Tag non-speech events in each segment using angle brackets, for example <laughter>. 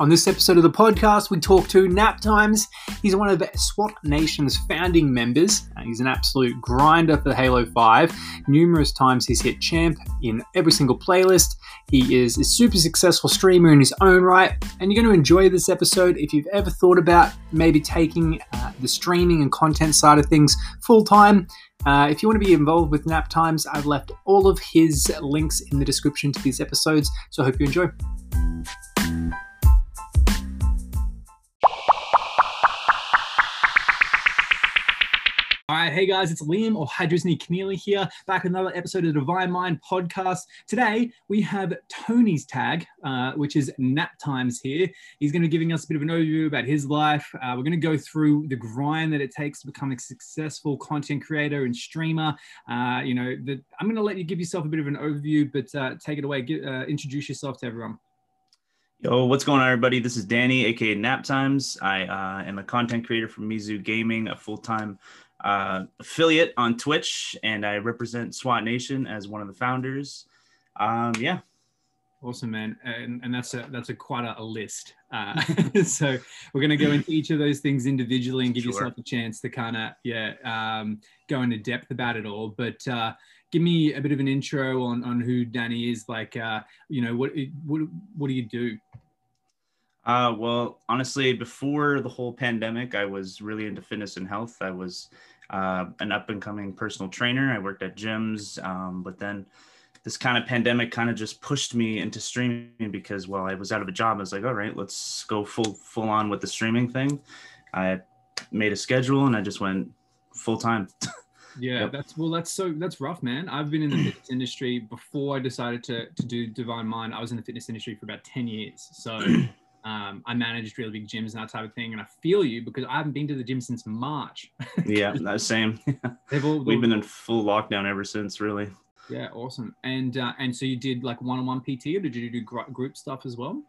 On this episode of the podcast, we talk to Nap Times. He's one of SWAT Nation's founding members. Uh, he's an absolute grinder for Halo 5. Numerous times he's hit champ in every single playlist. He is a super successful streamer in his own right, and you're going to enjoy this episode if you've ever thought about maybe taking uh, the streaming and content side of things full time. Uh, if you want to be involved with Nap Times, I've left all of his links in the description to these episodes, so I hope you enjoy. All right, hey guys, it's Liam or Hydrosny Keneally here, back with another episode of the Divine Mind podcast. Today we have Tony's tag, uh, which is Nap Times here. He's going to be giving us a bit of an overview about his life. Uh, we're going to go through the grind that it takes to become a successful content creator and streamer. Uh, you know, the, I'm going to let you give yourself a bit of an overview, but uh, take it away. Get, uh, introduce yourself to everyone. Yo, what's going on, everybody? This is Danny, aka Nap Times. I uh, am a content creator for Mizu Gaming, a full time uh, affiliate on Twitch, and I represent SWAT Nation as one of the founders. Um, yeah. Awesome, man, and, and that's a that's a quite a, a list. Uh, <laughs> so we're going to go into each of those things individually and give sure. yourself a chance to kind of yeah um, go into depth about it all. But uh, give me a bit of an intro on on who Danny is. Like, uh, you know, what what what do you do? Uh, well, honestly, before the whole pandemic, I was really into fitness and health. I was uh, an up and coming personal trainer. I worked at gyms, um, but then this kind of pandemic kind of just pushed me into streaming because while I was out of a job, I was like, all right, let's go full full on with the streaming thing. I made a schedule and I just went full time. <laughs> yeah, yep. that's well, that's so that's rough, man. I've been in the fitness industry before I decided to to do Divine Mind. I was in the fitness industry for about ten years, so. <clears throat> Um, I managed really big gyms and that type of thing. And I feel you because I haven't been to the gym since March. <laughs> yeah, the same. all, We've been in full lockdown ever since, really. Yeah, awesome. And uh, and so you did like one-on-one PT, or did you do group stuff as well?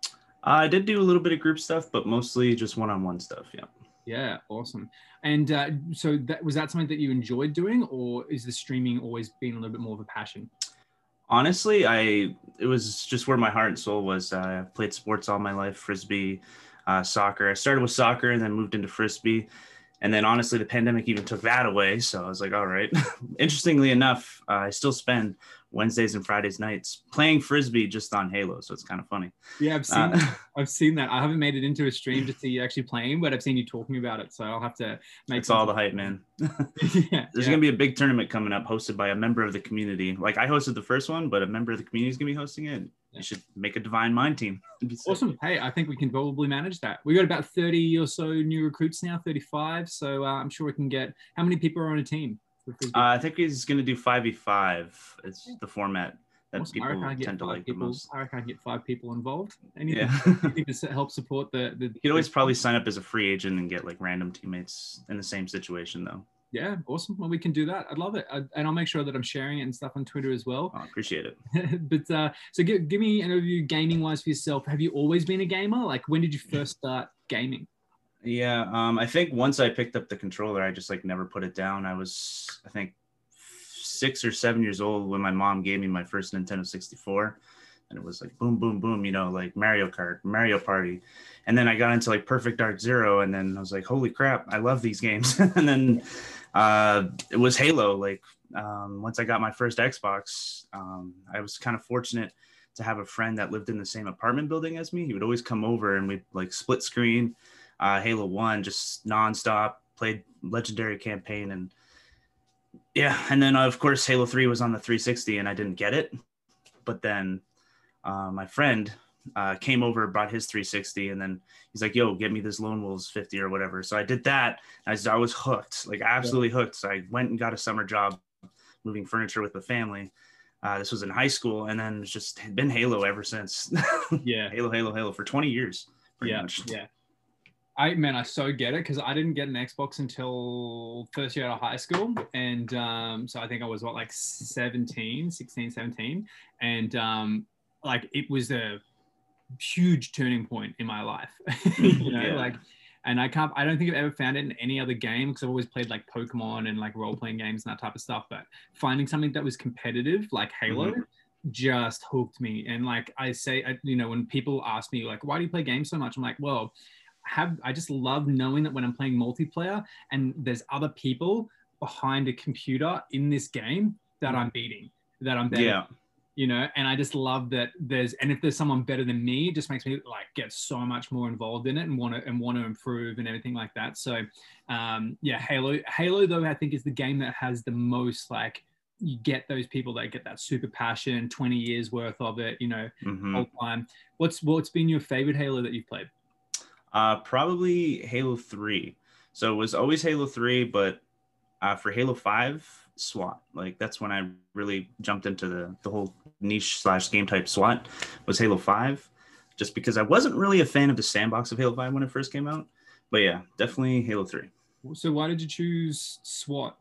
Uh, I did do a little bit of group stuff, but mostly just one-on-one stuff. Yeah. Yeah, awesome. And uh, so that was that something that you enjoyed doing, or is the streaming always been a little bit more of a passion? Honestly, I it was just where my heart and soul was. Uh, I played sports all my life, frisbee, uh, soccer. I started with soccer and then moved into frisbee. And then honestly, the pandemic even took that away. So I was like, all right. <laughs> Interestingly enough, uh, I still spend Wednesdays and Fridays nights playing frisbee just on Halo, so it's kind of funny. Yeah, I've seen uh, <laughs> I've seen that. I haven't made it into a stream to see you actually playing, but I've seen you talking about it, so I'll have to make. It's all the hype, man. <laughs> yeah, There's yeah. gonna be a big tournament coming up, hosted by a member of the community. Like I hosted the first one, but a member of the community is gonna be hosting it. Yeah. You should make a Divine Mind team. <laughs> Awesome. Hey, I think we can probably manage that. We got about 30 or so new recruits now, 35. So uh, I'm sure we can get. How many people are on a team? Uh, I think he's going to do 5v5. It's the format that awesome. people tend to like people, the most. I reckon I get five people involved. Anything, yeah. anything to help support the. the you could always probably sign up as a free agent and get like random teammates in the same situation though. Yeah, awesome. Well, we can do that. I'd love it, I, and I'll make sure that I'm sharing it and stuff on Twitter as well. I oh, appreciate it. <laughs> but uh, so, give, give me an overview gaming wise for yourself. Have you always been a gamer? Like, when did you first start gaming? Yeah, um, I think once I picked up the controller, I just like never put it down. I was, I think, six or seven years old when my mom gave me my first Nintendo 64. And it was like boom, boom, boom, you know, like Mario Kart, Mario Party. And then I got into like Perfect Dark Zero. And then I was like, holy crap, I love these games. <laughs> and then uh, it was Halo. Like um, once I got my first Xbox, um, I was kind of fortunate to have a friend that lived in the same apartment building as me. He would always come over and we'd like split screen uh, Halo 1 just nonstop, played Legendary Campaign. And yeah, and then of course Halo 3 was on the 360 and I didn't get it. But then uh, my friend uh, came over, brought his 360, and then he's like, "Yo, get me this Lone Wolves 50 or whatever." So I did that. I was, I was hooked, like absolutely hooked. So I went and got a summer job moving furniture with the family. Uh, this was in high school, and then it's just been Halo ever since. <laughs> yeah, Halo, Halo, Halo for 20 years. Yeah, much. yeah. I man, I so get it because I didn't get an Xbox until first year out of high school. And um, so I think I was what, like 17, 16, 17. And um, like it was a huge turning point in my life. <laughs> you know, yeah. like, and I can't, I don't think I've ever found it in any other game because I've always played like Pokemon and like role playing games and that type of stuff. But finding something that was competitive, like Halo, mm-hmm. just hooked me. And like I say, I, you know, when people ask me like, why do you play games so much? I'm like, well, have I just love knowing that when I'm playing multiplayer and there's other people behind a computer in this game that I'm beating, that I'm better. Yeah. You know, and I just love that there's and if there's someone better than me, it just makes me like get so much more involved in it and want to and want to improve and everything like that. So um yeah, Halo Halo though I think is the game that has the most like you get those people that get that super passion, 20 years worth of it, you know, Mhm. whole time. What's what's been your favorite Halo that you've played? Uh, probably Halo 3. So it was always Halo 3, but uh, for Halo 5, SWAT. Like that's when I really jumped into the, the whole niche slash game type SWAT was Halo 5, just because I wasn't really a fan of the sandbox of Halo 5 when it first came out. But yeah, definitely Halo 3. So why did you choose SWAT?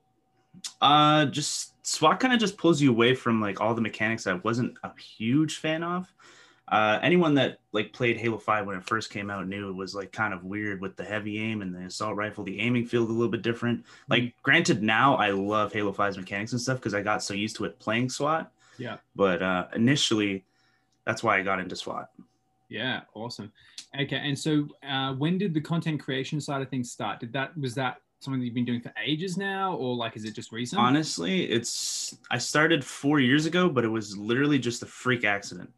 Uh, just SWAT kind of just pulls you away from like all the mechanics I wasn't a huge fan of. Uh, anyone that like played Halo 5 when it first came out knew it was like kind of weird with the heavy aim and the assault rifle. The aiming felt a little bit different. Like, granted, now I love Halo 5's mechanics and stuff because I got so used to it playing SWAT. Yeah. But uh, initially, that's why I got into SWAT. Yeah, awesome. Okay, and so uh, when did the content creation side of things start? Did that was that something that you've been doing for ages now, or like is it just recent? Honestly, it's I started four years ago, but it was literally just a freak accident.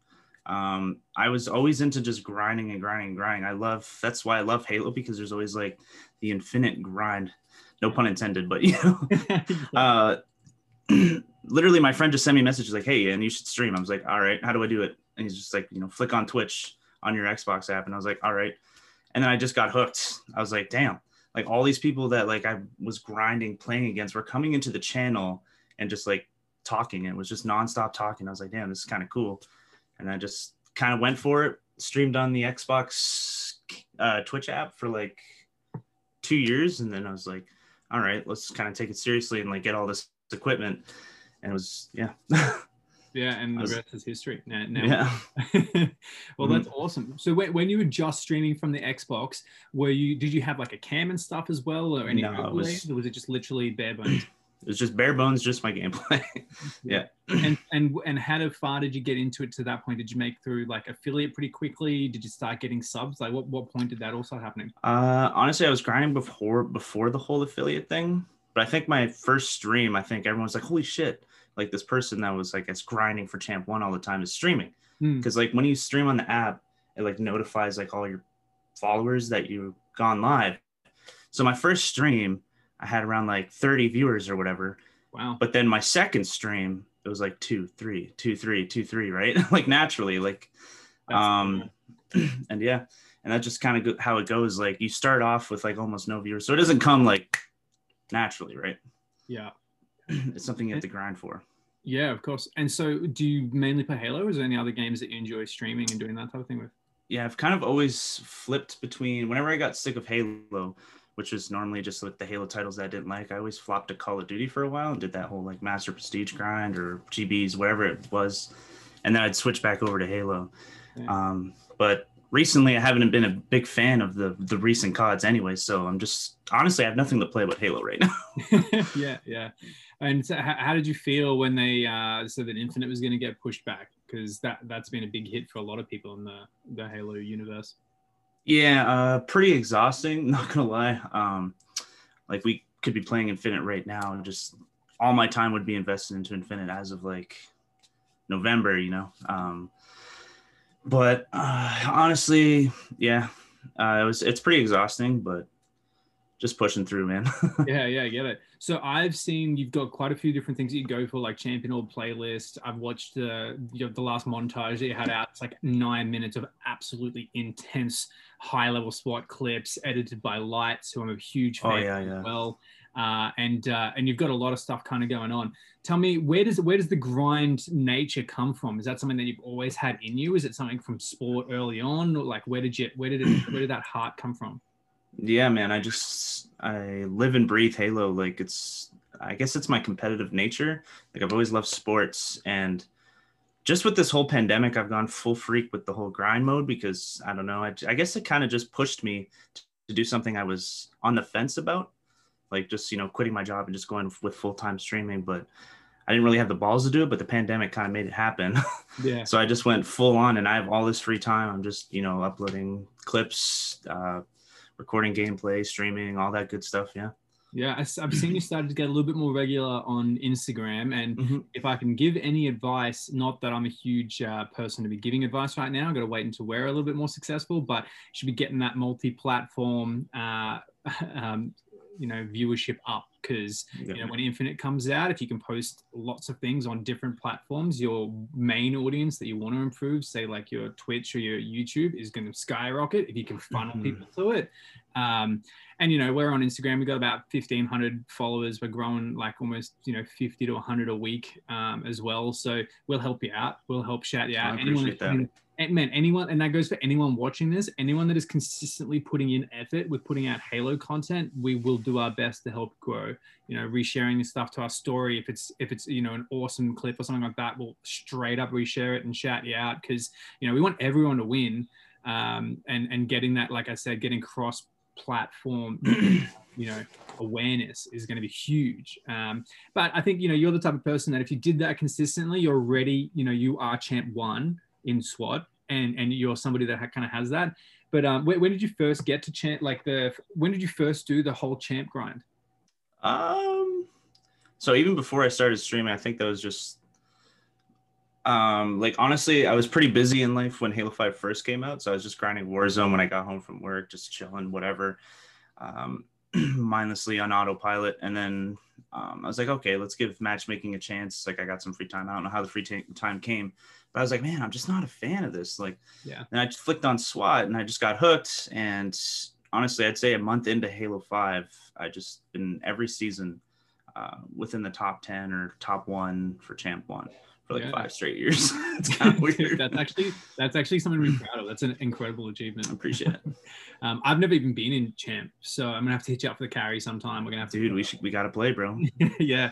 Um, I was always into just grinding and grinding and grinding. I love that's why I love Halo because there's always like the infinite grind. No pun intended, but <laughs> you know, <laughs> uh, <clears throat> literally my friend just sent me messages like, "Hey, and you should stream." I was like, "All right, how do I do it?" And he's just like, you know, flick on Twitch on your Xbox app, and I was like, "All right." And then I just got hooked. I was like, "Damn!" Like all these people that like I was grinding playing against were coming into the channel and just like talking. It was just nonstop talking. I was like, "Damn, this is kind of cool." And I just kind of went for it. Streamed on the Xbox uh, Twitch app for like two years, and then I was like, "All right, let's kind of take it seriously and like get all this equipment." And it was yeah. <laughs> yeah, and the was- rest is history. Now, now yeah. <laughs> well, that's awesome. So when, when you were just streaming from the Xbox, were you did you have like a cam and stuff as well, or any No, it was- or was it just literally bare bones? It was just bare bones, just my gameplay. <laughs> yeah. and and and how far did you get into it to that point? Did you make through like affiliate pretty quickly? Did you start getting subs? Like what what point did that start happening? Uh, honestly, I was grinding before before the whole affiliate thing, but I think my first stream, I think everyone was like, "Holy shit!" Like this person that was like, "It's grinding for Champ One all the time is streaming." Hmm. Because like when you stream on the app, it like notifies like all your followers that you've gone live. So my first stream, I had around like 30 viewers or whatever. Wow. But then my second stream, it was like two, three, two, three, two, three, right? <laughs> like naturally, like, That's um, <clears throat> and yeah, and that's just kind of how it goes. Like you start off with like almost no viewers, so it doesn't come like naturally, right? yeah. <clears throat> it's something you have to grind for. Yeah, of course. And so, do you mainly play Halo? Or is there any other games that you enjoy streaming and doing that type of thing with? Yeah, I've kind of always flipped between whenever I got sick of Halo, which was normally just like the Halo titles that I didn't like. I always flopped to Call of Duty for a while and did that whole like Master Prestige grind or GBs, whatever it was, and then I'd switch back over to Halo. Yeah. Um, but recently, I haven't been a big fan of the the recent CODs anyway. So I'm just honestly, I have nothing to play but Halo right now. <laughs> yeah, yeah. And so how, how did you feel when they uh, said that Infinite was going to get pushed back? Because that that's been a big hit for a lot of people in the the Halo universe. Yeah, uh, pretty exhausting. <laughs> Not gonna lie. Um, like we could be playing Infinite right now, and just all my time would be invested into Infinite as of like November, you know. Um, but uh, honestly, yeah, uh, it was it's pretty exhausting, but just pushing through, man. <laughs> yeah, yeah, I get it. So I've seen you've got quite a few different things that you go for, like champion or playlist. I've watched the you know, the last montage that you had out. It's like nine minutes of absolutely intense, high level SWAT clips edited by Lights, who I'm a huge fan oh yeah, yeah. as well. Uh, and uh, and you've got a lot of stuff kind of going on. Tell me, where does where does the grind nature come from? Is that something that you've always had in you? Is it something from sport early on? Or like where did you where did it where did that heart come from? Yeah, man. I just I live and breathe Halo. Like it's I guess it's my competitive nature. Like I've always loved sports and just with this whole pandemic, I've gone full freak with the whole grind mode because I don't know. I, I guess it kind of just pushed me to do something I was on the fence about, like just you know quitting my job and just going with full time streaming. But I didn't really have the balls to do it, but the pandemic kind of made it happen. <laughs> Yeah. so I just went full on, and I have all this free time. I'm just you know uploading clips, uh, recording gameplay, streaming, all that good stuff. Yeah. Yeah, I, have seen you started to get a little bit more regular on Instagram. And mm-hmm. if I can give any advice, not that I'm a huge uh, person to be giving advice right now, I've got to wait until we're a little bit more successful, but you should be getting that multi-platform, uh, <laughs> um, you know, viewership up because yeah. you know when Infinite comes out, if you can post lots of things on different platforms, your main audience that you want to improve, say like your Twitch or your YouTube, is going to skyrocket if you can funnel mm-hmm. people to it. Um, and you know we're on instagram we've got about 1500 followers we're growing like almost you know 50 to 100 a week um, as well so we'll help you out we'll help shout you out I anyone that. And man anyone and that goes for anyone watching this anyone that is consistently putting in effort with putting out halo content we will do our best to help grow. You know resharing this stuff to our story if it's if it's you know an awesome clip or something like that we'll straight up reshare it and shout you out because you know we want everyone to win um, and and getting that like i said getting cross platform <clears throat> you know awareness is going to be huge. Um, but i think you know you're the type of person that if you did that consistently you're ready you know you are champ one in swat and and you're somebody that kind of has that. But um, when, when, did you first get to champ like the when did you first do the whole champ grind? Um so even before i started streaming i think that was just um like honestly i was pretty busy in life when halo 5 first came out. So i was just grinding warzone when i got home from work just chilling whatever um <clears throat> mindlessly on autopilot. And then um, i was like okay let's give matchmaking a chance. Like i got some free time. I don't know how the free t- time came but i was like man i'm just not a fan of this like yeah and i just flicked on swat and i just got hooked and honestly i'd say a month into halo 5 i just been every season uh, within the top 10 or top one for champ one for like yeah. five straight years. <laughs> it's <laughs> kind of weird. that's actually that's actually something to be proud of. That's an incredible achievement. I appreciate it. <laughs> um, I've never even been in champ, so I'm gonna have to hit you up for the carry sometime. We're gonna have to. Dude, we should we gotta play, bro. yeah,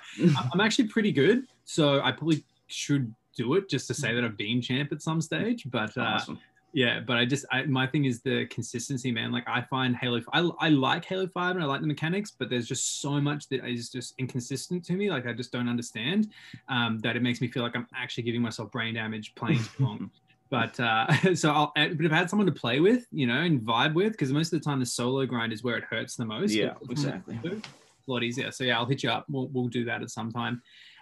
I'm actually pretty good, so I probably should do it just to say that I've been champ at some stage. But uh, awesome yeah but i just I, my thing is the consistency man like i find halo I, I like halo 5 and i like the mechanics but there's just so much that is just inconsistent to me like i just don't understand um, that it makes me feel like i'm actually giving myself brain damage playing too long <laughs> but uh, <laughs> so I'll, but if I had someone to play with, you know, and vibe with, because most of the time the solo grind is where it hurts the most. Yeah, exactly. A lot easier. So yeah, I'll hit you up. We'll, we'll do that at some time.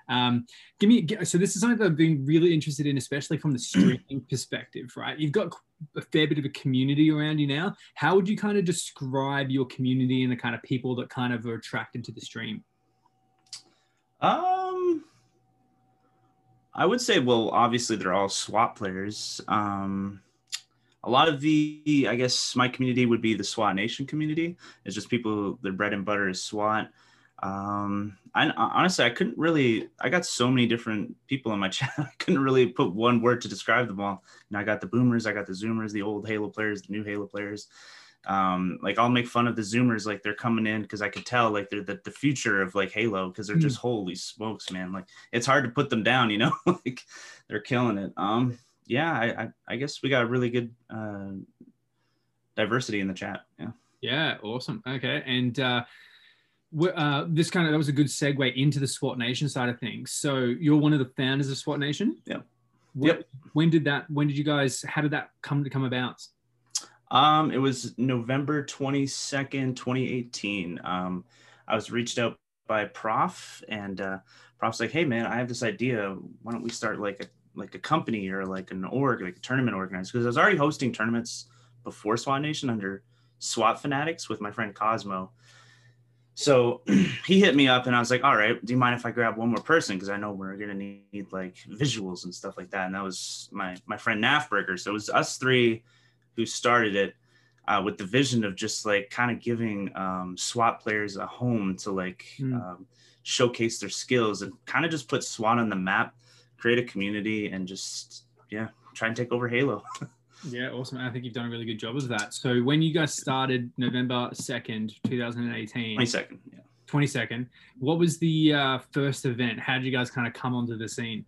Um, give me so this is something that I've been really interested in, especially from the streaming <clears throat> perspective, right? You've got a fair bit of a community around you now. How would you kind of describe your community and the kind of people that kind of are attracted to the stream? Um, I would say, well, obviously they're all SWAT players. Um, a lot of the, I guess, my community would be the SWAT Nation community. It's just people, their bread and butter is SWAT. Um, I honestly I couldn't really. I got so many different people in my <laughs> chat. I couldn't really put one word to describe them all. Know, I got the boomers, I got the zoomers, the old Halo players, the new Halo players. Um, like I'll make fun of the zoomers, like they're coming in because I could tell like they're the, the future of like Halo because they're just mm. holy smokes, man. Like it's hard to put them down, you know. <laughs> like they're killing it. Um, yeah, I, I I guess we got a really good uh diversity in the chat. Yeah. Yeah, awesome. Okay, and uh uh, this kind of that was a good segue into the SWAT Nation side of things. So you're one of the founders of SWAT Nation. Yeah. yep. When did that? When did you guys? How did that come to come about? Um, it was November twenty second, twenty eighteen. Um, I was reached out by Prof, and uh, Prof's like, "Hey, man, I have this idea. Why don't we start like a like a company or like an org, like a tournament organizer?" Because I was already hosting tournaments before SWAT Nation under SWAT Fanatics with my friend Cosmo so <clears throat> he hit me up and I was like, all right, do you mind if I grab one more person? Because I know we're gonna need like visuals and stuff like that. And that was my my friend Nafburger. So it was us three who started it uh, with the vision of just like kind of giving um, SWAT players a home to like mm. um, showcase their skills and kind of just put SWAT on the map, create a community, and just yeah, try and take over Halo. <laughs> Yeah, awesome. I think you've done a really good job of that. So when you guys started November 2nd, 2018. 22nd, yeah. 22nd. What was the uh, first event? How did you guys kind of come onto the scene?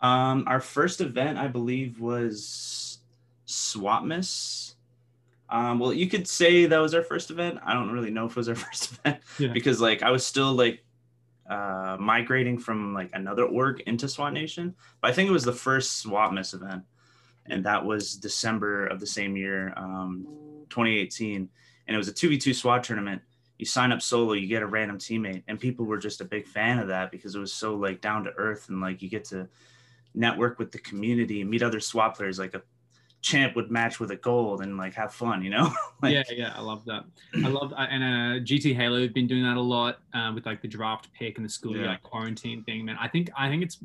Um, our first event, I believe, was SWATmas. Um, well, you could say that was our first event. I don't really know if it was our <laughs> first event yeah. because like I was still like uh, migrating from like another org into SWAT Nation. But I think it was the first SWATmas event, and that was December of the same year, um, 2018, and it was a two v two SWAT tournament. You sign up solo, you get a random teammate, and people were just a big fan of that because it was so like down to earth and like you get to network with the community and meet other SWAT players. Like a champ would match with a gold and like have fun, you know? <laughs> like, yeah, yeah, I love that. I love and uh, GT Halo have been doing that a lot uh, with like the draft pick and the school yeah. like quarantine thing. Man, I think I think it's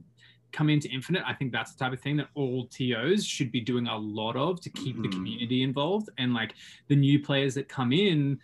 come into Infinite, I think that's the type of thing that all TOs should be doing a lot of to keep mm-hmm. the community involved. And like the new players that come in,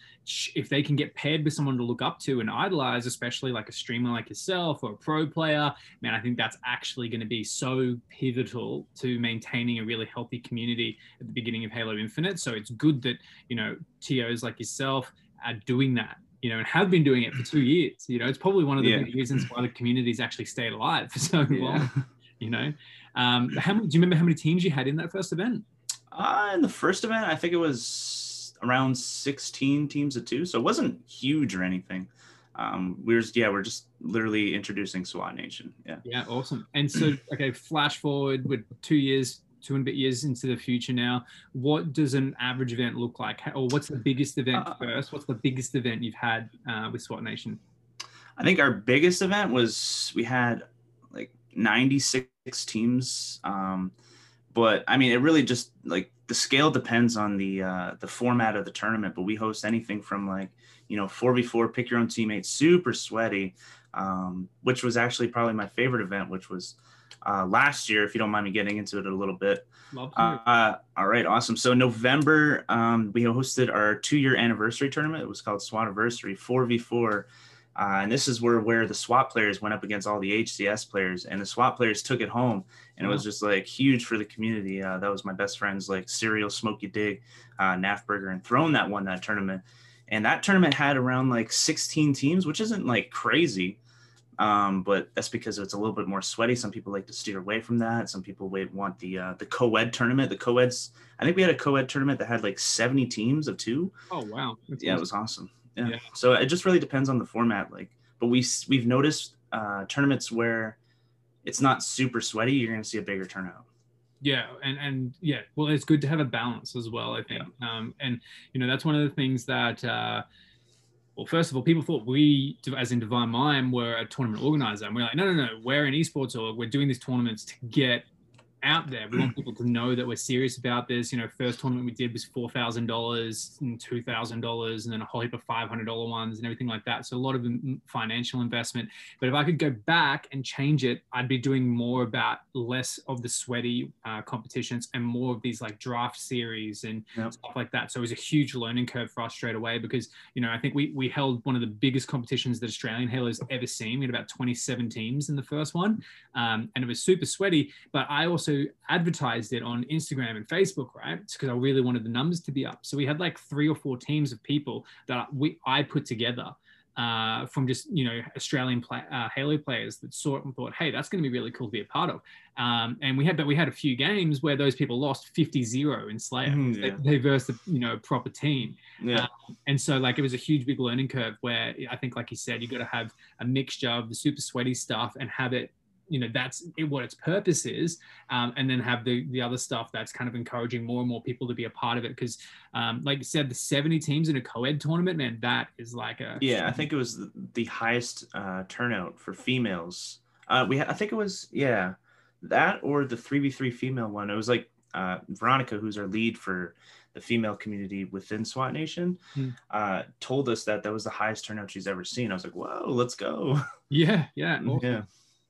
if they can get paired with someone to look up to and idolize, especially like a streamer like yourself or a pro player, man, I think that's actually going to be so pivotal to maintaining a really healthy community at the beginning of Halo Infinite. So it's good that, you know, TOs like yourself are doing that you know, and have been doing it for two years. You know, it's probably one of the yeah. reasons why the community's actually stayed alive for so yeah. long. You know, um, how many, do you remember how many teams you had in that first event? Uh, in the first event, I think it was around 16 teams of two, so it wasn't huge or anything. Um, we are yeah, we're just literally introducing SWAT Nation. Yeah. Yeah, awesome. And so, <clears throat> okay, flash forward with two years two and a bit years into the future now, what does an average event look like? Or what's the biggest event uh, first? What's the biggest event you've had uh, with SWAT Nation? I think our biggest event was we had like 96 teams. Um, but I mean, it really just like the scale depends on the uh, the format of the tournament. But we host anything from like you know 4v4, pick your own teammate, super sweaty, um, which was actually probably my favorite event, which was uh, last year, if you don't mind me getting into it a little bit. Uh, all right, awesome. So November, um, we hosted our two-year anniversary tournament. It was called SWATiversary 4v4. Uh, and this is where where the SWAT players went up against all the HCS players, and the SWAT players took it home, and it was just like huge for the community. Uh, that was my best friends like Serial, Smoky Dig, uh, Nafburger, and Throne that won that tournament. And that tournament had around like 16 teams, which isn't like crazy, um, but that's because it's a little bit more sweaty. Some people like to steer away from that. Some people want the uh, the co-ed tournament. The co-eds, I think we had a co-ed tournament that had like 70 teams of two. Oh wow! That's yeah, awesome. it was awesome. Yeah. yeah. So it just really depends on the format. Like, but we we've noticed uh, tournaments where it's not super sweaty. You're going to see a bigger turnout. Yeah, and and yeah, well, it's good to have a balance as well. I think, yeah. um, and you know that's one of the things that. Uh, well, first of all, people thought we, as in Divine Mind, were a tournament organizer. And we're like, no, no, no, we're an esports org. We're doing these tournaments to get out there. We want people to know that we're serious about this. You know, first tournament we did was four thousand dollars and two thousand dollars, and then a whole heap of five hundred dollar ones and everything like that. So a lot of financial investment. But if I could go back and change it, I'd be doing more about less of the sweaty uh, competitions and more of these like draft series and yep. stuff like that. So it was a huge learning curve for us straight away because you know I think we we held one of the biggest competitions that Australian Halo's ever seen. We had about twenty seven teams in the first one, um, and it was super sweaty. But I also advertised it on Instagram and Facebook, right? because I really wanted the numbers to be up. So we had like three or four teams of people that we I put together uh, from just you know Australian play, uh, Halo players that saw it and thought, hey, that's going to be really cool to be a part of. Um, and we had, but we had a few games where those people lost 50-0 in Slayer. Mm, yeah. they, they versed a you know proper team. Yeah. Um, and so like it was a huge big learning curve where I think, like you said, you got to have a mixture of the super sweaty stuff and have it you know that's it, what its purpose is um, and then have the the other stuff that's kind of encouraging more and more people to be a part of it because um, like you said the 70 teams in a co-ed tournament man that is like a yeah i think it was the highest uh, turnout for females uh, we ha- i think it was yeah that or the 3v3 female one it was like uh, veronica who's our lead for the female community within SWAT Nation, hmm. uh, told us that that was the highest turnout she's ever seen. I was like, "Whoa, let's go!" Yeah, yeah, <laughs> awesome. yeah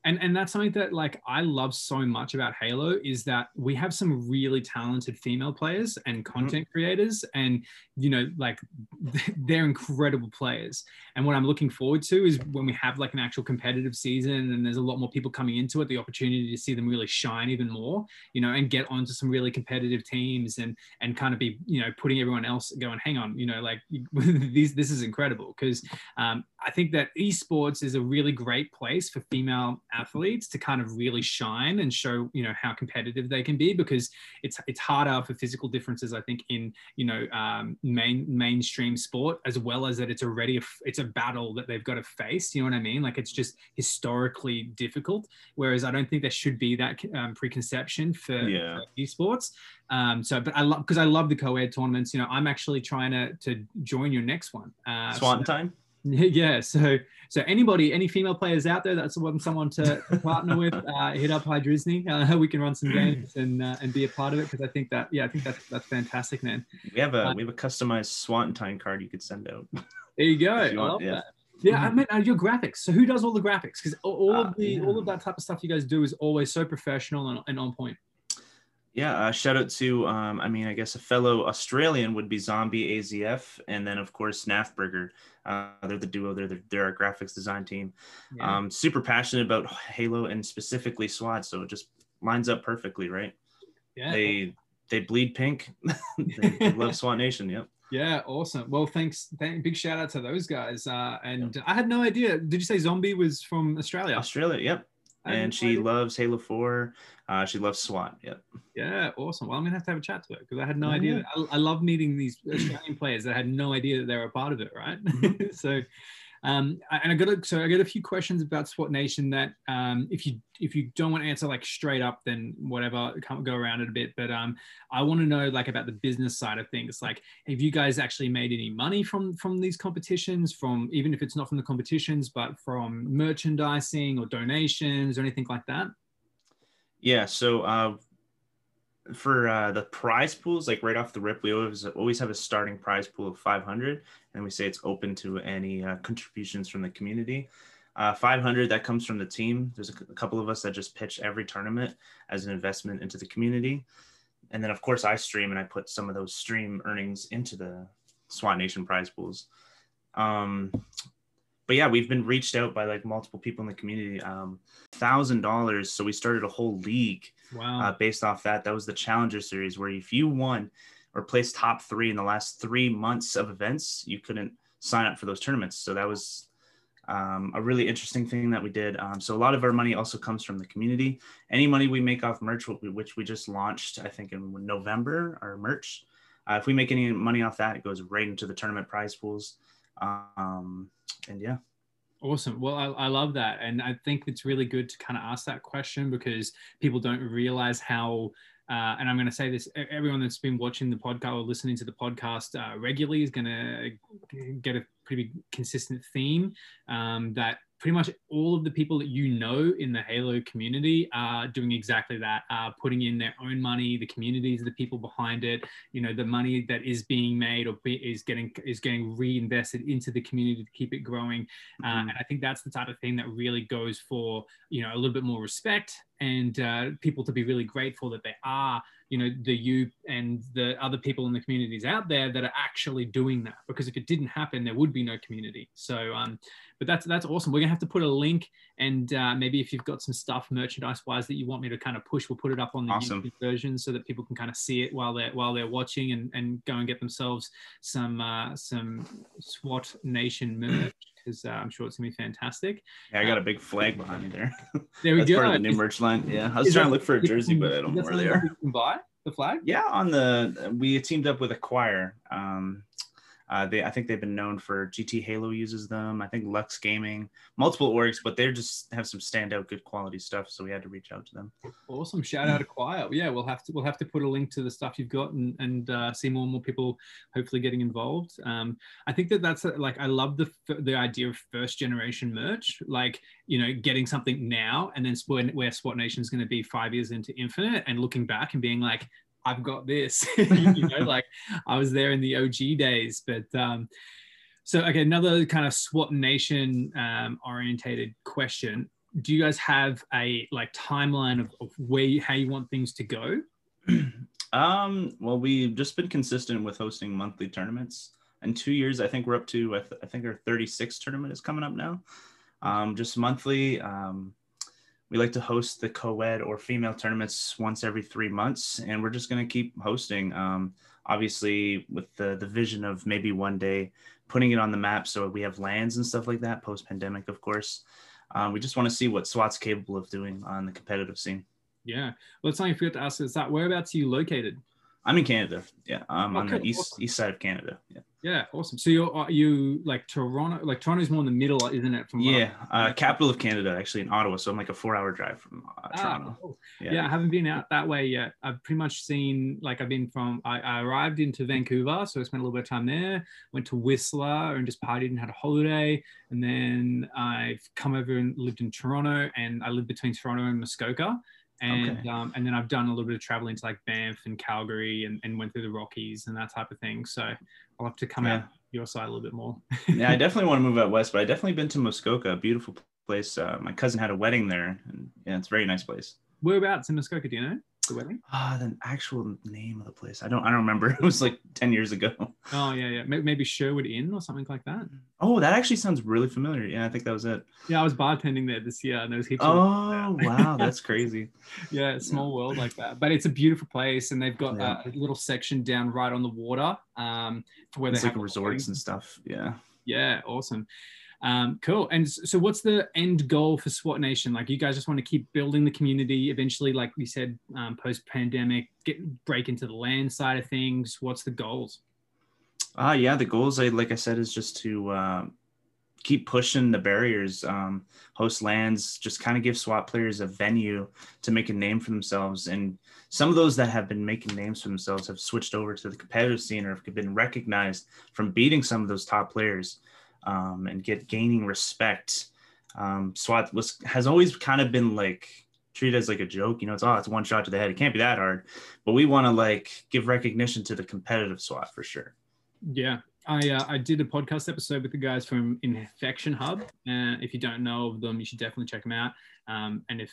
and and that's something that like I love so much about Halo is that we have some really talented female players and mm-hmm. content creators, and you know like <laughs> they're incredible players. And what I'm looking forward to is when we have like an actual competitive season and there's a lot more people coming into it, the opportunity to see them really shine even more, you know, and get onto some really competitive teams and and kind of be you know putting everyone else going, hang on, you know, like <laughs> these this is incredible because um, I think that esports is a really great place for female athletes to kind of really shine and show you know how competitive they can be because it's it's harder for physical differences I think in you know um, main mainstream sport as well as that it's already a, it's a battle that they've got to face you know what I mean like it's just historically difficult whereas I don't think there should be that um, preconception for, Yeah. for esports um, so but I love because I love the co-ed tournaments you know I'm actually trying to to join your next one uh, so- Swan time. <laughs> yeah. So, so anybody, any female players out there that's want someone to partner with, <laughs> uh, hit up High Disney. Uh, we can run some <laughs> games and uh, and be a part of it because I think that yeah, I think that's that's fantastic, man. We have a Uh, we have a customized Swan time card you could send out. There you go. You want, yeah. that. Yeah, I mean uh, your graphics. So who does all the graphics? Because all, all Uh, of the yeah. all of that type of stuff you guys do is always so professional and, and on point. Yeah, uh, shout out to um, I mean I guess a fellow Australian would be Zombie AZF, and then of course Nafburger. Uh, they're the duo. They're the, they're our graphics design team. Yeah. Um, super passionate about Halo and specifically SWAT, so it just lines up perfectly, right? yeah. They they bleed pink. <laughs> they, they love <laughs> SWAT Nation. Yep. Yeah, awesome. Well, thanks. Thank, big shout out to those guys. Uh, and I had no idea. Did you say Zombie was from Australia? Australia. Yep. And she loves Halo Four. Uh, she loves SWAT. Yep. Yeah, awesome. Well, I'm gonna have to have a chat to her because I had no Oh, idea. yeah. I, I love meeting these Australian players that had no idea that they were a part of it, right? Mm-hmm. <laughs> so, um, and I got a, so I got a few questions about SWAT Nation that um, if you if you don't want to answer like straight up, then whatever, can't go around it a bit. But um, I want to know like about the business side of things. Like, have you guys actually made any money from from these competitions? From even if it's not from the competitions, but from merchandising or donations or anything like that? Yeah. So uh, for uh, the prize pools, like right off the rip, we always always have a starting prize pool of 500, and we say it's open to any uh, contributions from the community. Uh, 500 that comes from the team. There's a, couple of us that just pitch every tournament as an investment into the community, and then of course I stream and I put some of those stream earnings into the SWAT Nation prize pools. Um, but yeah, we've been reached out by like multiple people in the community. Um, thousand dollars. So we started a whole league Wow. uh, based off that. That was the Challenger Series, where if you won or placed top three in the last three months of events, you couldn't sign up for those tournaments. So that was um, a really interesting thing that we did. Um, so a lot of our money also comes from the community. Any money we make off merch, which we just launched, I think in November, our merch. Uh, if we make any money off that, it goes right into the tournament prize pools. Um, and yeah, Awesome. Well, I, I love that. And I think it's really good to kind of ask that question because people don't realize how, uh, and I'm going to say this everyone that's been watching the podcast or listening to the podcast uh, regularly is going to get a pretty consistent theme um, that pretty much all of the people that you know in the Halo community are doing exactly that, are putting in their own money. The communities, the people behind it, you know, the money that is being made or be, is getting is getting reinvested into the community to keep it growing. Uh, Mhm. and I think that's the type of thing that really goes for you know a little bit more respect and uh, people to be really grateful that they are you know the you and the other people in the communities out there that are actually doing that because if it didn't happen there would be no community. So um but that's that's awesome. We're gonna have to put a link and uh, maybe if you've got some stuff merchandise wise that you want me to kind of push we'll put it up on the Awesome. YouTube version so that people can kind of see it while they're while they're watching and, and go and get themselves some uh, some SWAT Nation merch because uh, I'm sure it's gonna be fantastic. yeah, I got a big flag behind me there. <laughs> There we <laughs> That's go. part of the new Is- merch line. Yeah, I was trying that to look for a jersey, but I don't know where they are. you can buy the flag. Yeah, on the we teamed up with Acquire. Um, uh, they I think they've been known for GT Halo uses them. I think Lux Gaming, multiple orgs, but they just have some standout good quality stuff. So we had to reach out to them. Awesome! Shout out Acquire. Yeah, we'll have to we'll have to put a link to the stuff you've got and and uh, see more and more people hopefully getting involved. Um, I think that that's uh, like I love the the idea of first generation merch, like you know getting something now and then when where SWAT Nation is going to be five years into Infinite and looking back and being like. I've got this, <laughs> you know, <laughs> like I was there in the OG days, but um, so okay, another kind of SWAT Nation um, orientated question. Do you guys have a like timeline of, of where you, how you want things to go? <clears throat> Um, well, we've just been consistent with hosting monthly tournaments. In two years, I think we're up to I, th- I think our 36th tournament is coming up now. Um, just monthly. Um, we like to host the co-ed or female tournaments once every three months, and we're just going to keep hosting. Um, obviously, with the the vision of maybe one day putting it on the map, so we have lands and stuff like that post pandemic, of course. uh, we just want to see what SWAT's capable of doing on the competitive scene. Yeah. Well, it's something I forgot to ask is that whereabouts are you located? I'm in Canada. Yeah, I'm Oh, on the east east side of Canada. Yeah, Yeah, awesome. So you're are you like Toronto? Like Toronto's more in the middle, isn't it? From yeah. Uh, capital of Canada, actually in Ottawa. So I'm like a four-hour drive from uh, Ah, Toronto. cool. Yeah. Yeah. I haven't been out that way yet. I've pretty much seen like I've been from I, I arrived into Vancouver, so I spent a little bit of time there. Went to Whistler and just partied and had a holiday, and then I've come over and lived in Toronto, and I live between Toronto and Muskoka. And Okay. um, and then I've done a little bit of traveling to like Banff and Calgary and, and went through the Rockies and that type of thing. So I'll have to come Yeah. out your side a little bit more. yeah, I <laughs> definitely want to move out west, but I definitely been to Muskoka, a beautiful place. Uh, my cousin had a wedding there, and yeah, it's a very nice place. Whereabouts in Muskoka? Do you know the wedding? Ah, the actual name of the place, I don't, I don't remember. <laughs> It was like ten years ago. Oh yeah, yeah. Maybe Sherwood Inn or something like that. Oh, that actually sounds really familiar. Yeah, I think that was it. Yeah, I was bartending there this year, and there was heaps. of Oh, <laughs> wow, that's crazy. yeah, small world like that. But it's a beautiful place, and they've got Yeah. a little section down right on the water, um, for where It's they like have resorts and stuff. Yeah. Yeah, awesome. Um, cool. And so, what's the end goal for SWAT Nation? Like, you guys just want to keep building the community. Eventually, like we said, um, post pandemic, get break into the land side of things. What's the goals? Ah, yeah. The goals, I like I said, is just to uh, keep pushing the barriers, um, host lands, just kind of give SWAT players a venue to make a name for themselves. And some of those that have been making names for themselves have switched over to the competitive scene or have been recognized from beating some of those top players um, and get gaining respect. Um, SWAT was has always kind of been like treated as like a joke. You know, it's oh, it's one shot to the head. It can't be that hard. But we want to like give recognition to the competitive SWAT for sure. Yeah, I uh, I did a podcast episode with the guys from Infection Hub. Uh, if you don't know of them, you should definitely check them out. Um, and if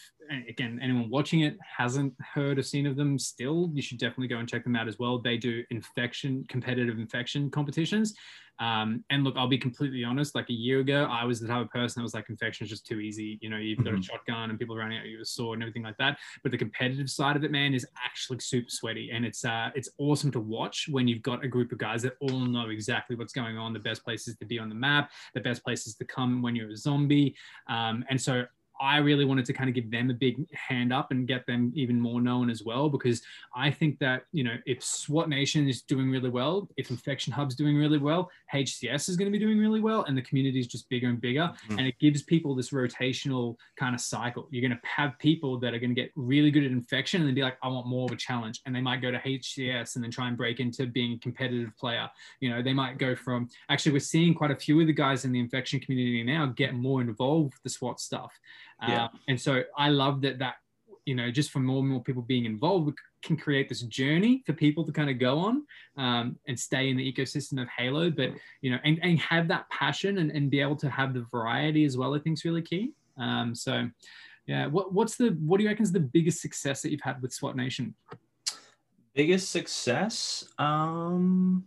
again anyone watching it hasn't heard or seen of them still, you should definitely go and check them out as well. They do infection competitive infection competitions. Um, and look, I'll be completely honest. Like a year ago, I was the type of person that was like, infection is just too easy. You know, you've got a Mhm. shotgun and people running at you with a sword and everything like that. But the competitive side of it, man, is actually super sweaty, and it's uh, it's awesome to watch when you've got a group of guys that all know exactly what's going on. The best places to be on the map, the best places to come when you're a zombie, um, and so. I really wanted to kind of give them a big hand up and get them even more known as well because I think that you know if SWAT Nation is doing really well, if Infection Hub's doing really well, HCS is going to be doing really well, and the community is just bigger and bigger, Mhm. and it gives people this rotational kind of cycle. You're going to have people that are going to get really good at infection and then be like, I want more of a challenge, and they might go to HCS and then try and break into being a competitive player. You know, they might go from actually we're seeing quite a few of the guys in the infection community now get more involved with the SWAT stuff, Yeah. Uh, and so I love that that you know just for more and more people being involved we can create this journey for people to kind of go on um, and stay in the ecosystem of halo but you know and, and have that passion and, and be able to have the variety as well i think is really key um, so yeah what, what's the what do you reckon is the biggest success that you've had with swat nation Biggest success? Um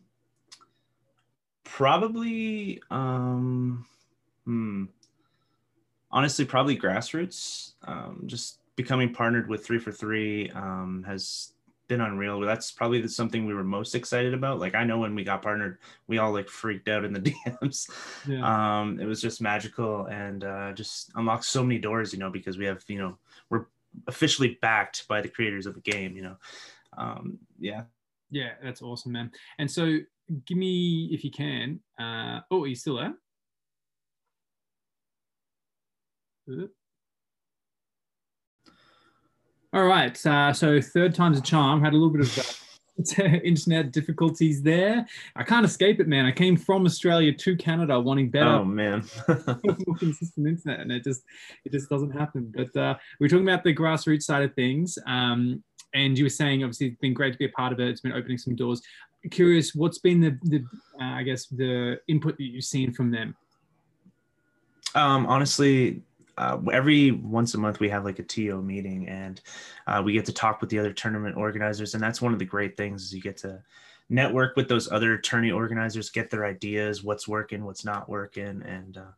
probably um hmm. Honestly, probably grassroots. Um just becoming partnered with 343 um has been unreal. That's probably the, something we were most excited about. Like I know when we got partnered, we all like freaked out in the <laughs> DMs. yeah Um, it was just magical and uh, just unlocked so many doors, you know, because we have, you know, we're officially backed by the creators of the game, you know. Um, yeah. yeah that's awesome man and so give me if you can uh, oh are you still there All right. Uh, so third time's a charm. Had a little bit of uh, <laughs> internet difficulties there. I can't escape it, man. I came from Australia to Canada wanting better, Oh man. <laughs> <laughs> more consistent internet, and it just it just doesn't happen. But uh, we are talking about the grassroots side of things, um, and you were saying obviously it's been great to be a part of it. It's been opening some doors. Curious, what's been the the uh, I guess the input that you've seen from them? um, honestly, uh, every once a month we have like a TO meeting and uh, we get to talk with the other tournament organizers. And that's one of the great things is you get to network with those other tourney organizers, get their ideas, what's working, what's not working. And uh,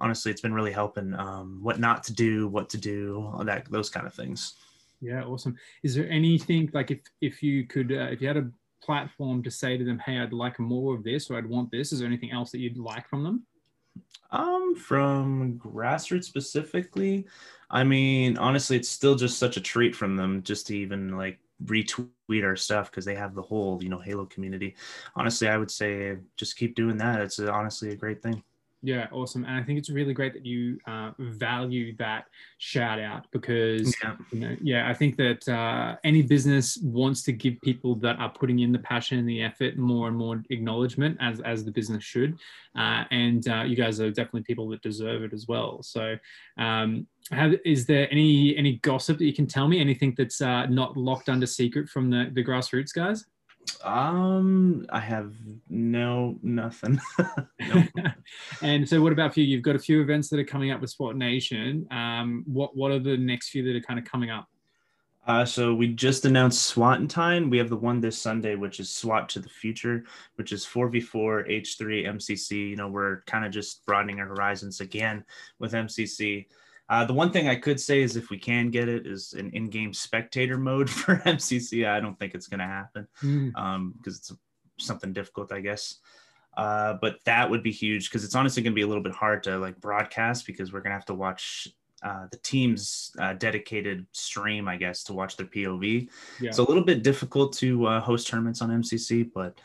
honestly, it's been really helping um, what not to do, what to do, that, those kind of things. Yeah, awesome. Is there anything like if if you could uh, if you had a platform to say to them, hey, I'd like more of this or I'd want this. Is there anything else that you'd like from them? Um, from grassroots specifically, I mean, honestly, it's still just such a treat from them just to even like retweet our stuff because they have the whole, you know, Halo community. Honestly, I would say just keep doing that. It's honestly a great thing. Yeah, awesome. And I think it's really great that you uh, value that shout out because, yeah, you know, yeah I think that uh, any business wants to give people that are putting in the passion and the effort more and more acknowledgement as, as the business should. Uh, and uh, you guys are definitely people that deserve it as well. So, um, have, is there any any gossip that you can tell me? Anything that's uh, not locked under secret from the, the grassroots guys? Um, I have no nothing. <laughs> and so, what about for you? You've got a few events that are coming up with SWAT Nation. Um, what what are the next few that are kind of coming up? Uh, so we just announced Swatentine. We have the one this Sunday, which is SWAT to the Future, which is 4v4 H3 MCC. You know, we're kind of just broadening our horizons again with MCC. Uh, the one thing I could say is if we can get it is an in-game spectator mode <laughs> for MCC. I don't think it's going to happen because mm. um, it's something difficult, I guess. Uh, but that would be huge because it's honestly going to be a little bit hard to like broadcast because we're going to have to watch uh, the team's uh, dedicated stream, I guess, to watch their POV. Yeah. So a little bit difficult to uh, host tournaments on MCC, but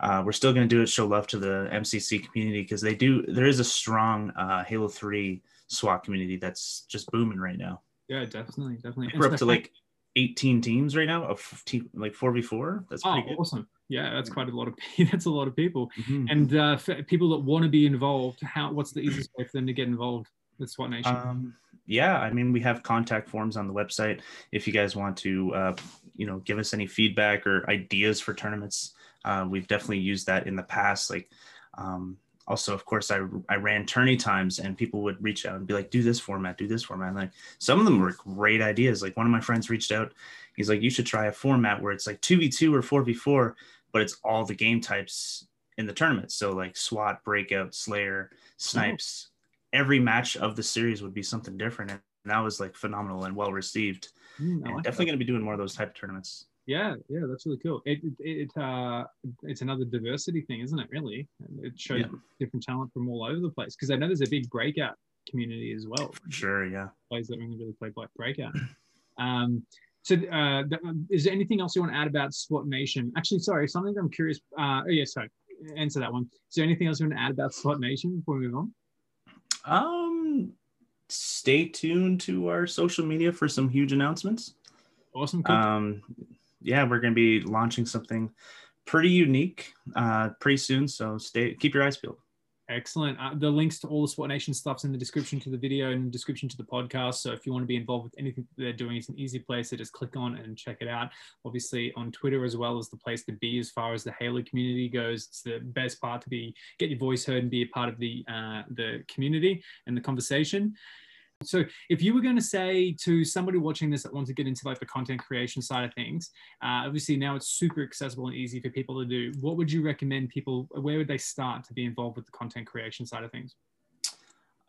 uh, we're still going to do it. Show love to the MCC community because they do. There is a strong uh, Halo Three SWAT community that's just booming right now. Yeah, definitely, definitely. We're up to like 18 teams right now of team, like 4v4. That's pretty oh, awesome. Yeah, that's quite a lot of <laughs> that's a lot of people. Mm-hmm. And uh, people that want to be involved, how what's the easiest way for them to get involved with SWAT Nation? Um, yeah, I mean we have contact forms on the website if you guys want to uh, you know give us any feedback or ideas for tournaments. Uh, we've definitely used that in the past. Like um, also of course I, I ran tourney times and people would reach out and be like do this format do this format. And like some of them were great ideas. Like one of my friends reached out. He's like you should try a format where it's like 2v2 or 4v4 but it's all the game types in the tournament. So like swat breakout slayer snipes mm-hmm. every match of the series would be something different. And that was like phenomenal and well received. Mm, like definitely going to be doing more of those type of tournaments yeah, yeah, that's really cool. It it, it uh, it's another diversity thing, isn't it? Really, it shows yeah. different talent from all over the place. Because I know there's a big breakout community as well. Sure, yeah. Players that only really play like breakout. <clears throat> Um, so, uh, is there anything else you want to add about SWAT Nation? Actually, sorry, something I'm curious. Uh, oh, yeah, sorry, answer that one. Is there anything else you want to add about SWAT Nation before we move on? Um, stay tuned to our social media for some huge announcements. Awesome. Cool. Um, yeah, we're going to be launching something pretty unique uh, pretty soon. So stay, keep your eyes peeled. Excellent. Uh, the links to all the SWAT Nation stuff's in the description to the video and description to the podcast. So if you want to be involved with anything they're doing, it's an easy place to just click on and check it out. Obviously on Twitter as well as the place to be as far as the Halo community goes. It's the best part to be get your voice heard and be a part of the uh, the community and the conversation. So if you were going to say to somebody watching this that wants to get into like the content creation side of things, uh, obviously now it's super accessible and easy for people to do. What would you recommend people? Where would they start to be involved with the content creation side of things?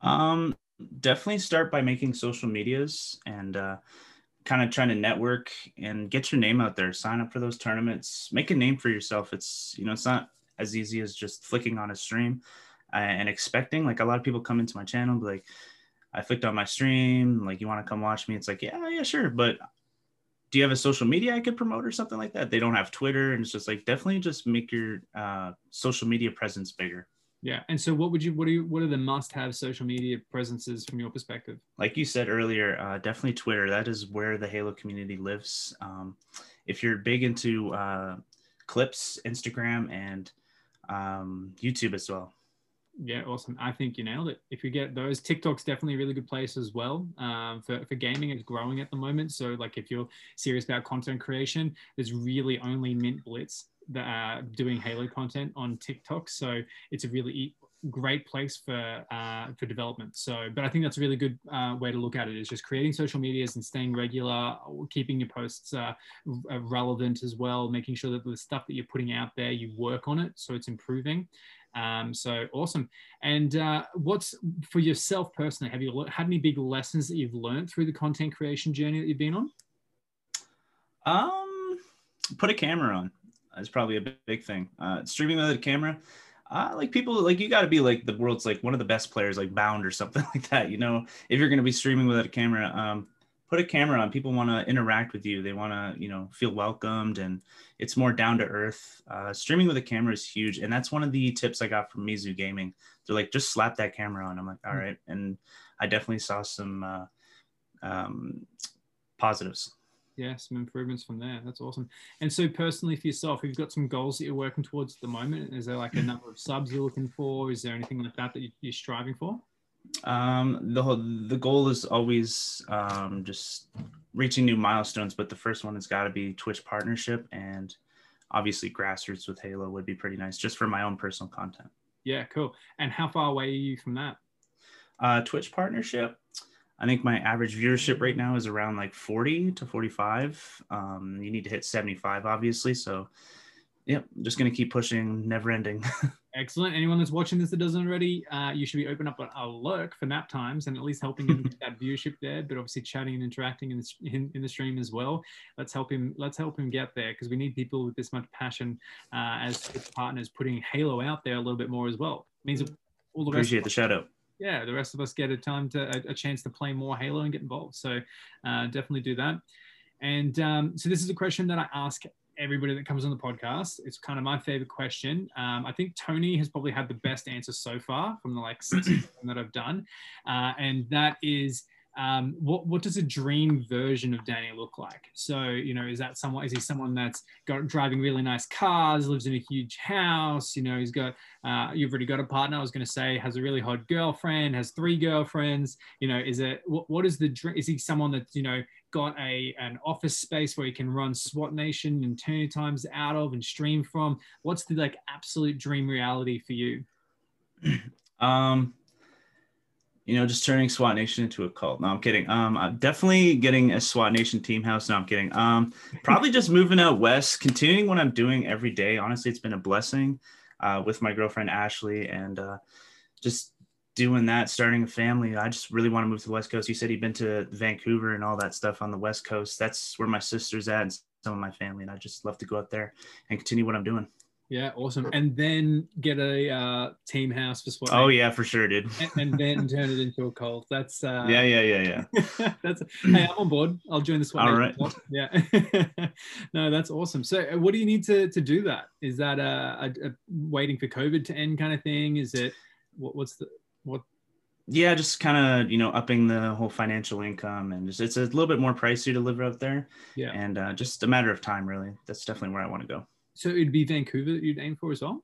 Um, definitely start by making social medias and uh, kind of trying to network and get your name out there. Sign up for those tournaments. Make a name for yourself. It's you know it's not as easy as just flicking on a stream uh, and expecting. Like a lot of people come into my channel and be like I flicked on my stream, like, you want to come watch me? It's like, yeah, yeah, sure. But do you have a social media I could promote or something like that? They don't have Twitter. And it's just like, definitely just make your uh, social media presence bigger. Yeah. And so what would you, what are you, what are the must have social media presences from your perspective? Like you said earlier, uh, definitely Twitter. That is where the Halo community lives. Um, if you're big into uh, clips, Instagram, and um, YouTube as well. Yeah, awesome. I think you nailed it. If you get those, TikTok's definitely a really good place as well. Um, for, for gaming, it's growing at the moment. So, like, if you're serious about content creation, there's really only Mint Blitz that are doing Halo content on TikTok. So, it's a really great place for uh, for development. So, but I think that's a really good uh, way to look at it. Is just creating social medias and staying regular, keeping your posts uh, relevant as well, making sure that the stuff that you're putting out there, you work on it so it's improving. Um, so awesome. And uh, what's for yourself personally? Have you had any big lessons that you've learned through the content creation journey that you've been on? Um, put a camera on. That's probably a big thing. Uh, streaming with a camera. Uh, like people like you got to be like the world's like one of the best players like bound or something <laughs> like that you know if you're going to be streaming without a camera um put a camera on people want to interact with you they want to you know feel welcomed and it's more down to earth uh, streaming with a camera is huge and that's one of the tips i got from mizu gaming they're like just slap that camera on i'm like all right and i definitely saw some uh, um, positives yeah, some improvements from there. That's awesome. And so, personally, for yourself, you've got some goals that you're working towards at the moment. Is there like a number of subs you're looking for? Is there anything like that that you're striving for? Um, the whole, the goal is always um, just reaching new milestones, but the first one has got to be Twitch partnership, and obviously grassroots with Halo would be pretty nice, just for my own personal content. Yeah, cool. And how far away are you from that? Uh, Twitch partnership. I think my average viewership right now is around like 40 to 45. Um, you need to hit 75, obviously. So, yep, just going to keep pushing, never ending. <laughs> Excellent. Anyone that's watching this that doesn't already, uh, you should be open up a lurk for nap times and at least helping him <laughs> get that viewership there. But obviously, chatting and interacting in the, in, in the stream as well. Let's help him. Let's help him get there because we need people with this much passion uh, as partners putting Halo out there a little bit more as well. It means all the appreciate the shout out yeah, the rest of us get a time to a, a chance to play more Halo and get involved. So uh, definitely do that. And um, so this is a question that I ask everybody that comes on the podcast. It's kind of my favorite question. Um, I think Tony has probably had the best answer so far from the like six <clears throat> that I've done, uh, and that is um, what what does a dream version of Danny look like? So you know, is that someone? Is he someone that's got driving really nice cars, lives in a huge house? You know, he's got uh, you've already got a partner. I was going to say has a really hot girlfriend, has three girlfriends. You know, is it what, what is the dream? Is he someone that's you know got a an office space where you can run SWAT Nation and turn times out of and stream from? What's the like absolute dream reality for you? <clears throat> Um you know, just turning SWAT Nation into a cult. No, I'm kidding. Um, I'm definitely getting a SWAT Nation team house. No, I'm kidding. Um, probably just <laughs> moving out west, continuing what I'm doing every day. Honestly, it's been a blessing uh, with my girlfriend Ashley, and uh, just doing that, starting a family. I just really want to move to the West Coast. You said he'd been to Vancouver and all that stuff on the West Coast. That's where my sister's at and some of my family, and I just love to go out there and continue what I'm doing. Yeah, awesome. And then get a uh, team house for SWAT. Oh yeah, for sure, dude. and, and, then turn it into a cult. That's uh, yeah, yeah, yeah, yeah. <laughs> that's hey, I'm on board. I'll join the SWAT. All right. Yeah. <laughs> no, that's awesome. So, uh, what do you need to to do that? Is that a, a, a waiting for COVID to end kind of thing? Is it what, what's the what? Yeah, just kind of you know upping the whole financial income and just it's a little bit more pricey to live out there. Yeah. And uh, just a matter of time, really. That's definitely where I want to go. So it'd be Vancouver that you'd aim for as well?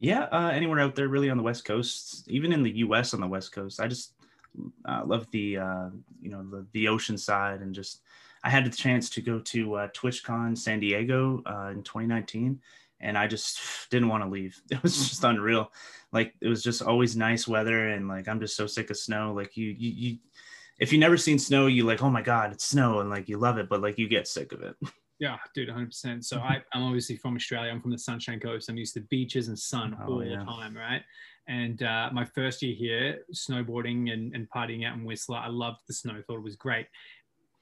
Yeah, uh, anywhere out there, really on the West Coast, even in the U.S. on the West Coast. I just uh, love the uh, you know the, the ocean side and just I had the chance to go to uh, TwitchCon San Diego uh, in 2019, and I just <sighs> didn't want to leave. <laughs> It was just unreal. Like it was just always nice weather, and like I'm just so sick of snow. Like you you you, if you never seen snow, you like oh my god, it's snow, and like you love it, but like you get sick of it. <laughs> Yeah, dude, 100%. So I, I'm obviously from Australia. I'm from the Sunshine Coast. I'm used to beaches and sun oh, all yeah. the time, right? And uh, my first year here, snowboarding and, and partying out in Whistler, I loved the snow, thought it was great.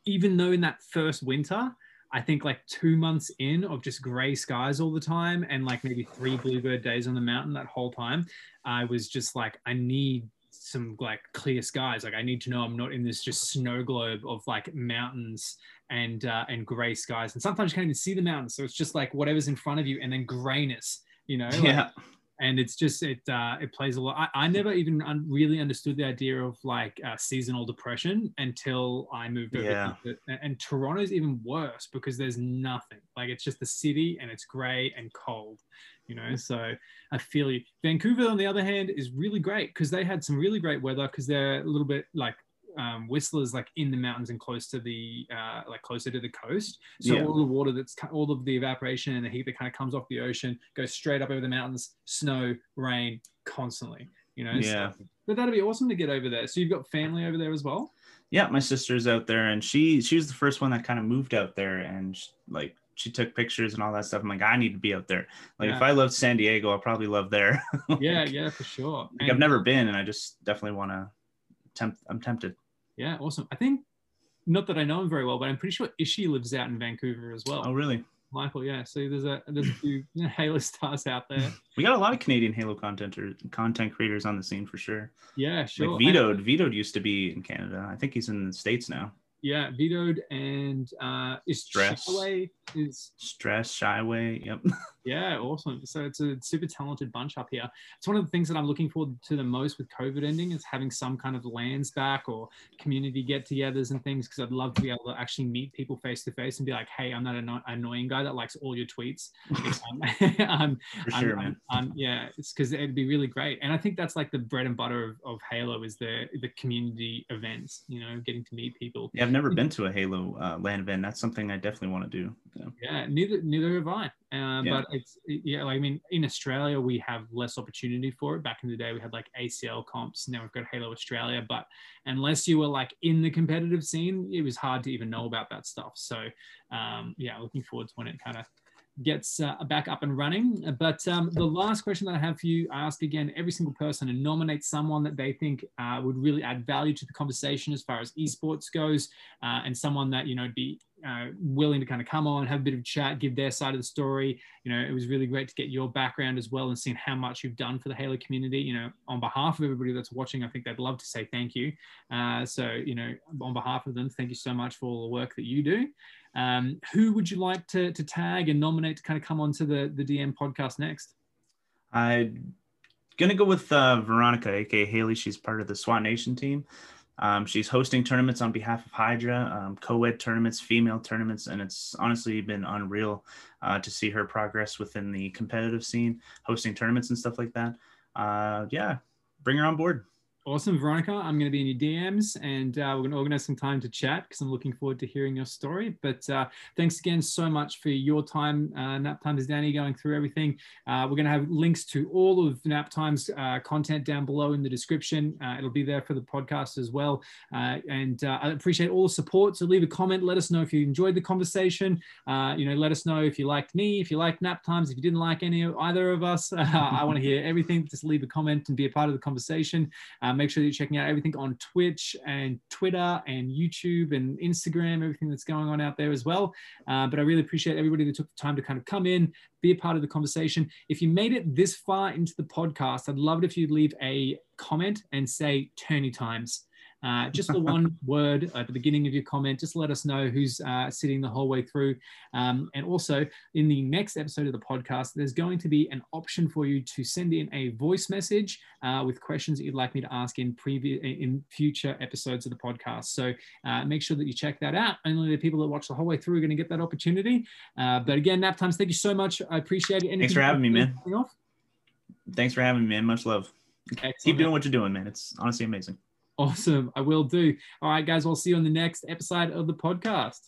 Even though in that first winter, I think like two months in of just gray skies all the time and like maybe three bluebird days on the mountain that whole time, I was just like, I need some like clear skies. Like I need to know I'm not in this just snow globe of like mountains and uh, and gray skies. And sometimes you can't even see the mountains, so it's just like whatever's in front of you, and then grayness. You know. Yeah. And it's just it uh, it plays a lot. I, I never even un- really understood the idea of like uh, seasonal depression until I moved over. Yeah. To, and Toronto's even worse because there's nothing. Like it's just the city and it's gray and cold you know so i feel you vancouver on the other hand is really great because they had some really great weather because they're a little bit like um, Whistler's like in the mountains and close to the uh, like closer to the coast. So yeah. all the water that's all of the evaporation and the heat that kind of comes off the ocean goes straight up over the mountains. Snow, rain, constantly. You know. Yeah. So, but that'd be awesome to get over there. So you've got family over there as well. Yeah, my sister's out there, and she she was the first one that kind of moved out there, and like she took pictures and all that stuff. I'm like, I need to be out there. Like yeah. if I loved San Diego, I'll probably love there. <laughs> like, yeah, yeah, for sure. Like I've never been, and I just definitely want to tempt. I'm tempted. Yeah, awesome. I think not that I know him very well, but I'm pretty sure Ishi lives out in Vancouver as well. Oh, really? Michael, yeah. So there's a there's a few <laughs> Halo stars out there. <laughs> We got a lot of Canadian Halo content or content creators on the scene for sure. Yeah, sure. Like Vetoed, Vetoed used to be in Canada. I think he's in the states now. Yeah, vetoed and uh, is Stress. Shyway is Stress, Shyway. Yep. <laughs> yeah, awesome. So it's a super talented bunch up here. It's one of the things that I'm looking forward to the most with COVID ending is having some kind of LANs back or community get-togethers and things because I'd love to be able to actually meet people face to face and be like, hey, I'm not an annoying guy that likes all your tweets. um, <laughs> <laughs> um, For sure, um, man. um, yeah, it's because it'd be really great. And I think that's like the bread and butter of, of Halo is the the community events. You know, getting to meet people. Yeah, I've never been to a Halo uh, LAN event. That's something I definitely want to do. Yeah. Yeah, neither neither have I. Uh, Yeah. But it's yeah, like, I mean, in Australia we have less opportunity for it. Back in the day, we had like ACL comps. Now we've got Halo Australia. But unless you were like in the competitive scene, it was hard to even know about that stuff. So um, yeah, looking forward to when it kind of gets uh, back up and running. But um, the last question that I have for you, I ask again every single person to nominate someone that they think uh, would really add value to the conversation as far as esports goes, uh, and someone that you know be uh, willing to kind of come on, have a bit of chat, give their side of the story. You know, it was really great to get your background as well and seeing how much you've done for the Halo community. You know, on behalf of everybody that's watching, I think they'd love to say thank you. Uh, so, you know, on behalf of them, thank you so much for all the work that you do. Um, who would you like to, to tag and nominate to kind of come onto the, the DM podcast next? I'm gonna go with uh, Veronica, aka Haley. She's part of the SWAT Nation team. Um, she's hosting tournaments on behalf of Hydra, um, co-ed tournaments, female tournaments, and it's honestly been unreal uh, to see her progress within the competitive scene, hosting tournaments and stuff like that. Uh, yeah, bring her on board. Awesome, Veronica. I'm going to be in your DMs and uh, we're going to organize some time to chat because I'm looking forward to hearing your story. But uh, thanks again so much for your time, uh, Nap Times Danny, going through everything. Uh, we're going to have links to all of Nap Times uh, content down below in the description. Uh, it'll be there for the podcast as well. Uh, and I appreciate all the support. So leave a comment. Let us know if you enjoyed the conversation. You know, let us know if you liked me, if you liked Nap Times, if you didn't like any either of us. <laughs> I want to hear everything. Just leave a comment and be a part of the conversation. Uh, make sure that you're checking out everything on Twitch and Twitter and YouTube and Instagram, everything that's going on out there as well. Uh, but I really appreciate everybody that took the time to kind of come in, be a part of the conversation. If you made it this far into the podcast, I'd love it if you'd leave a comment and say Turney Times. Uh, just the <laughs> one word at the beginning of your comment. Just let us know who's uh, sitting the whole way through. Um, and also, in the next episode of the podcast, there's going to be an option for you to send in a voice message uh, with questions that you'd like me to ask in previous in future episodes of the podcast. So uh, make sure that you check that out. Only the people that watch the whole way through are going to get that opportunity. Uh, but again, nap times. Thank you so much. I appreciate it. Thanks for having me, man. Off? Thanks for having me, man. Much love. Excellent. Keep doing what you're doing, man. It's honestly amazing. Awesome. I will do. All right, guys. We'll see you on the next episode of the podcast.